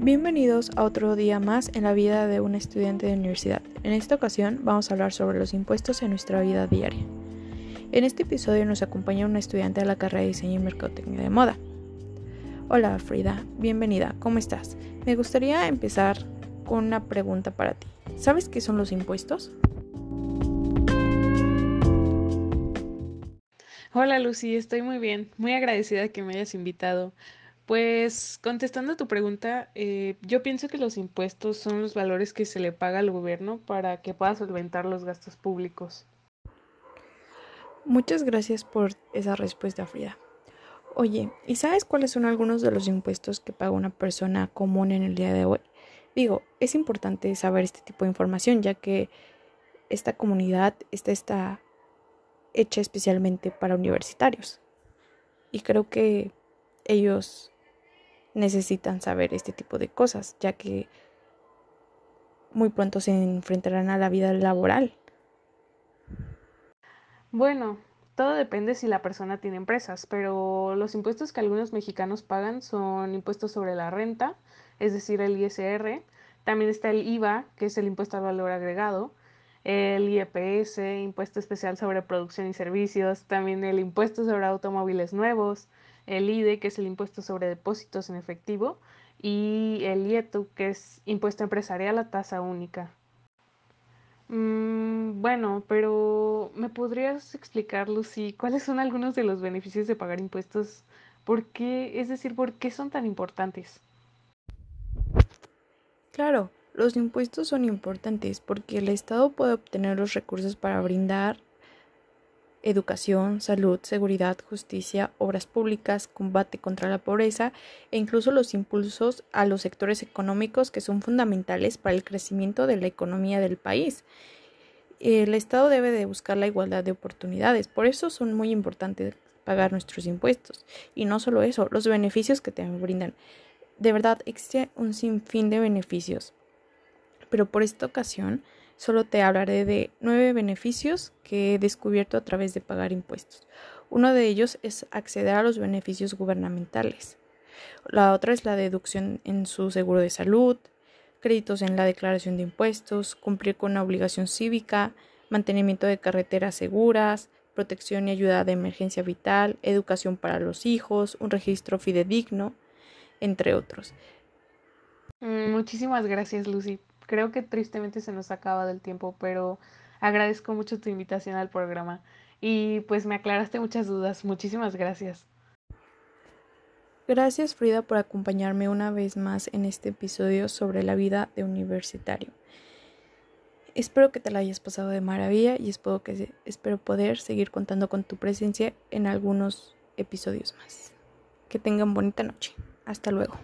Bienvenidos a otro día más en la vida de un estudiante de universidad. En esta ocasión vamos a hablar sobre los impuestos en nuestra vida diaria. En este episodio nos acompaña una estudiante de la carrera de diseño y mercadotecnia de moda. Hola Frida, bienvenida, ¿cómo estás? Me gustaría empezar con una pregunta para ti. ¿Sabes qué son los impuestos? Hola Lucy, estoy muy bien, muy agradecida que me hayas invitado. Pues contestando a tu pregunta, eh, yo pienso que los impuestos son los valores que se le paga al gobierno para que pueda solventar los gastos públicos. Muchas gracias por esa respuesta, Frida. Oye, ¿y sabes cuáles son algunos de los impuestos que paga una persona común en el día de hoy? Digo, es importante saber este tipo de información, ya que esta comunidad está, está hecha especialmente para universitarios. Y creo que ellos necesitan saber este tipo de cosas, ya que muy pronto se enfrentarán a la vida laboral. Bueno, todo depende si la persona tiene empresas, pero los impuestos que algunos mexicanos pagan son impuestos sobre la renta, es decir, el ISR. También está el IVA, que es el impuesto al valor agregado, el IEPS, impuesto especial sobre producción y servicios, también el impuesto sobre automóviles nuevos, el IDE, que es el impuesto sobre depósitos en efectivo, y el IETU, que es impuesto empresarial a tasa única. Mm, bueno, pero ¿me podrías explicar, Lucy, cuáles son algunos de los beneficios de pagar impuestos? ¿Por qué? Es decir, ¿por qué son tan importantes? Claro, los impuestos son importantes porque el Estado puede obtener los recursos para brindar educación, salud, seguridad, justicia, obras públicas, combate contra la pobreza e incluso los impulsos a los sectores económicos que son fundamentales para el crecimiento de la economía del país. El Estado debe de buscar la igualdad de oportunidades, por eso son muy importantes pagar nuestros impuestos. Y no solo eso, los beneficios que te brindan. De verdad, existe un sinfín de beneficios. Pero por esta ocasión, solo te hablaré de nueve beneficios que he descubierto a través de pagar impuestos. Uno de ellos es acceder a los beneficios gubernamentales. La otra es la deducción en su seguro de salud, créditos en la declaración de impuestos, cumplir con una obligación cívica, mantenimiento de carreteras seguras, protección y ayuda de emergencia vital, educación para los hijos, un registro fidedigno, entre otros. Mm, muchísimas gracias, Lucy. Creo que tristemente se nos acaba del tiempo, pero agradezco mucho tu invitación al programa y pues me aclaraste muchas dudas. Muchísimas gracias. Gracias Frida por acompañarme una vez más en este episodio sobre la vida de universitario. Espero que te la hayas pasado de maravilla y espero, que, espero poder seguir contando con tu presencia en algunos episodios más. Que tengan bonita noche. Hasta luego.